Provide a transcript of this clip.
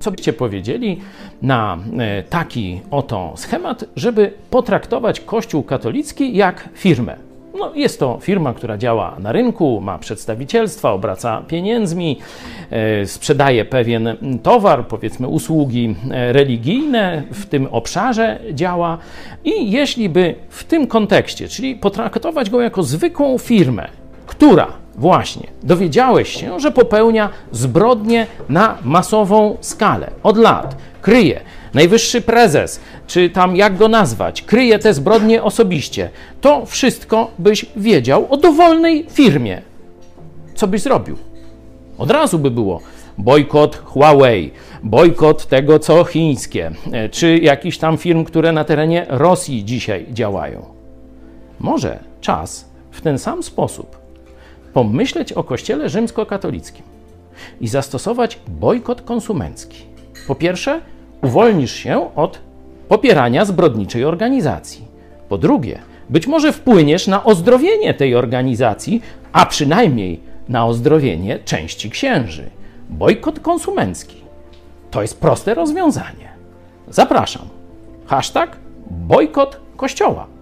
Co byście powiedzieli na e, taki oto schemat, żeby potraktować Kościół katolicki jak firmę? No, jest to firma, która działa na rynku, ma przedstawicielstwa, obraca pieniędzmi, e, sprzedaje pewien towar, powiedzmy usługi e, religijne, w tym obszarze działa. I jeśli by w tym kontekście, czyli potraktować go jako zwykłą firmę, która właśnie dowiedziałeś się, że popełnia zbrodnie na masową skalę od lat, kryje najwyższy prezes, czy tam jak go nazwać, kryje te zbrodnie osobiście, to wszystko byś wiedział o dowolnej firmie. Co byś zrobił? Od razu by było bojkot Huawei, bojkot tego, co chińskie, e, czy jakichś tam firm, które na terenie Rosji dzisiaj działają. Może czas w ten sam sposób pomyśleć o Kościele rzymskokatolickim i zastosować bojkot konsumencki. Po pierwsze, uwolnisz się od popierania zbrodniczej organizacji. Po drugie, być może wpłyniesz na ozdrowienie tej organizacji, a przynajmniej na ozdrowienie części księży. Bojkot konsumencki. To jest proste rozwiązanie. Zapraszam. Hashtag bojkot kościoła.